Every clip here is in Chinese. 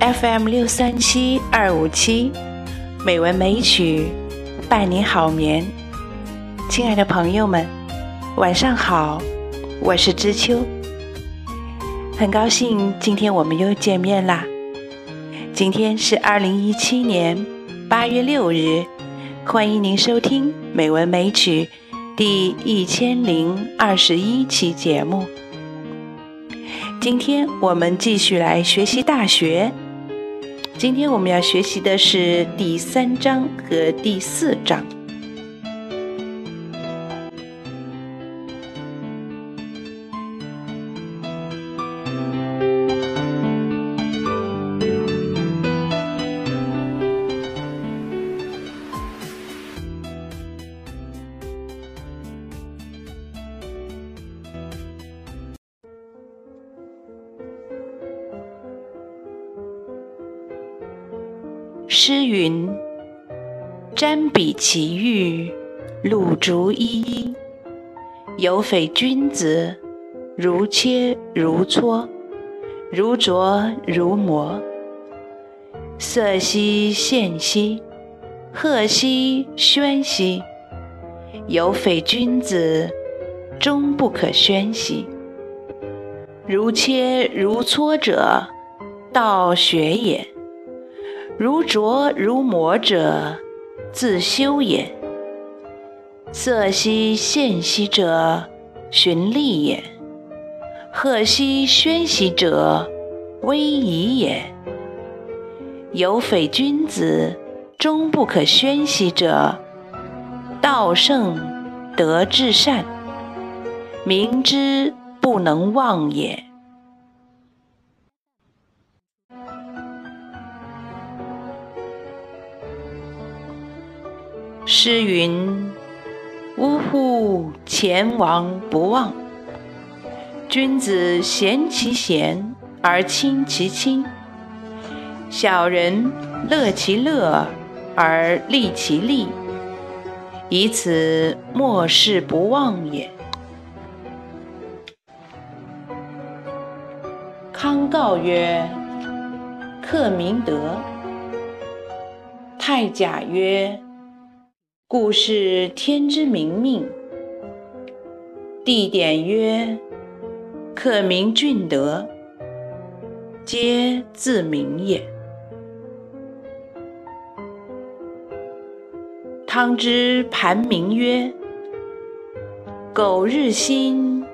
FM 六三七二五七，美文美曲伴你好眠。亲爱的朋友们，晚上好，我是知秋，很高兴今天我们又见面啦。今天是二零一七年八月六日，欢迎您收听美文美曲第一千零二十一期节目。今天我们继续来学习《大学》。今天我们要学习的是第三章和第四章。诗云：“瞻彼其玉，露竹依依。有匪君子，如切如磋，如琢如磨。色兮宪兮，赫兮宣兮。有匪君子，终不可宣兮。如切如磋者，道学也。”如琢如磨者，自修也；色兮宪兮者，循吏也；赫兮宣兮者，威仪也。有匪君子，终不可宣兮者，道圣德至善，明之不能忘也。诗云：“呜呼！前王不忘。君子贤其贤而亲其亲，小人乐其乐而利其利，以此莫世不忘也。”康告曰：“克明德。”太甲曰：故是天之明命。地点曰：克明俊德，皆自明也。汤之盘铭曰：苟日新，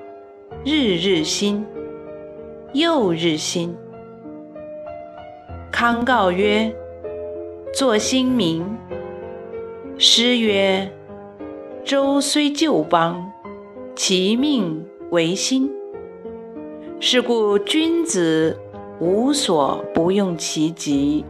日日新，又日新。康告曰：作新民。诗曰：“周虽旧邦，其命维新。是故君子无所不用其极。”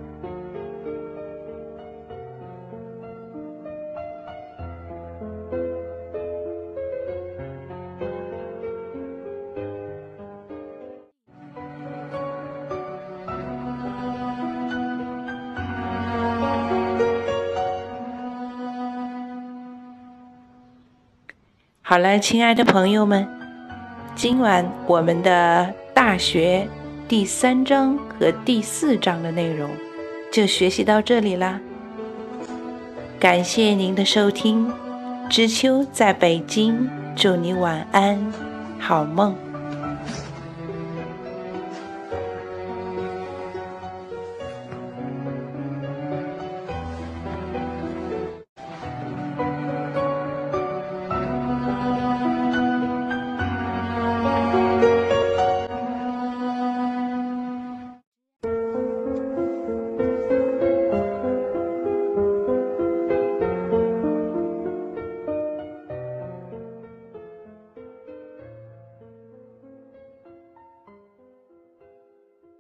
好了，亲爱的朋友们，今晚我们的大学第三章和第四章的内容就学习到这里啦。感谢您的收听，知秋在北京，祝你晚安，好梦。